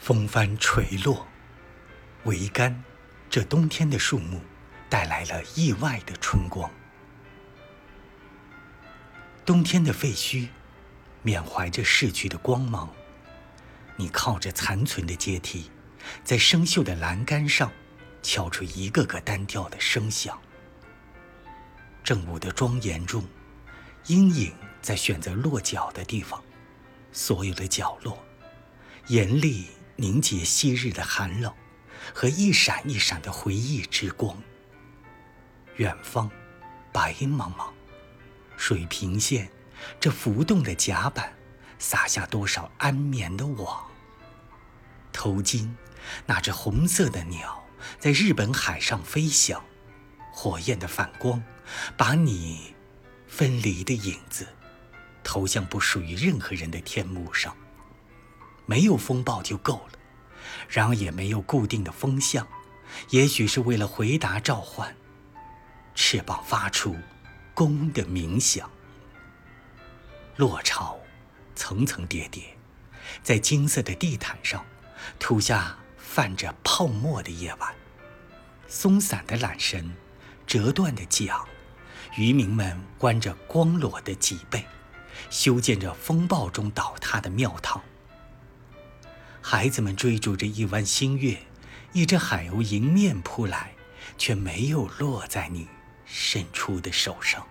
风帆垂落，桅杆，这冬天的树木带来了意外的春光。冬天的废墟，缅怀着逝去的光芒。你靠着残存的阶梯，在生锈的栏杆上敲出一个个单调的声响。正午的庄严中，阴影在选择落脚的地方，所有的角落，严厉。凝结昔日的寒冷，和一闪一闪的回忆之光。远方，白茫茫，水平线，这浮动的甲板，撒下多少安眠的网。头巾，那只红色的鸟，在日本海上飞翔，火焰的反光，把你分离的影子，投向不属于任何人的天幕上。没有风暴就够了，然而也没有固定的风向，也许是为了回答召唤。翅膀发出“弓”的鸣响。落潮，层层叠叠，在金色的地毯上，涂下泛着泡沫的夜晚。松散的缆绳，折断的桨，渔民们弯着光裸的脊背，修建着风暴中倒塌的庙堂。孩子们追逐着一弯新月，一只海鸥迎面扑来，却没有落在你伸出的手上。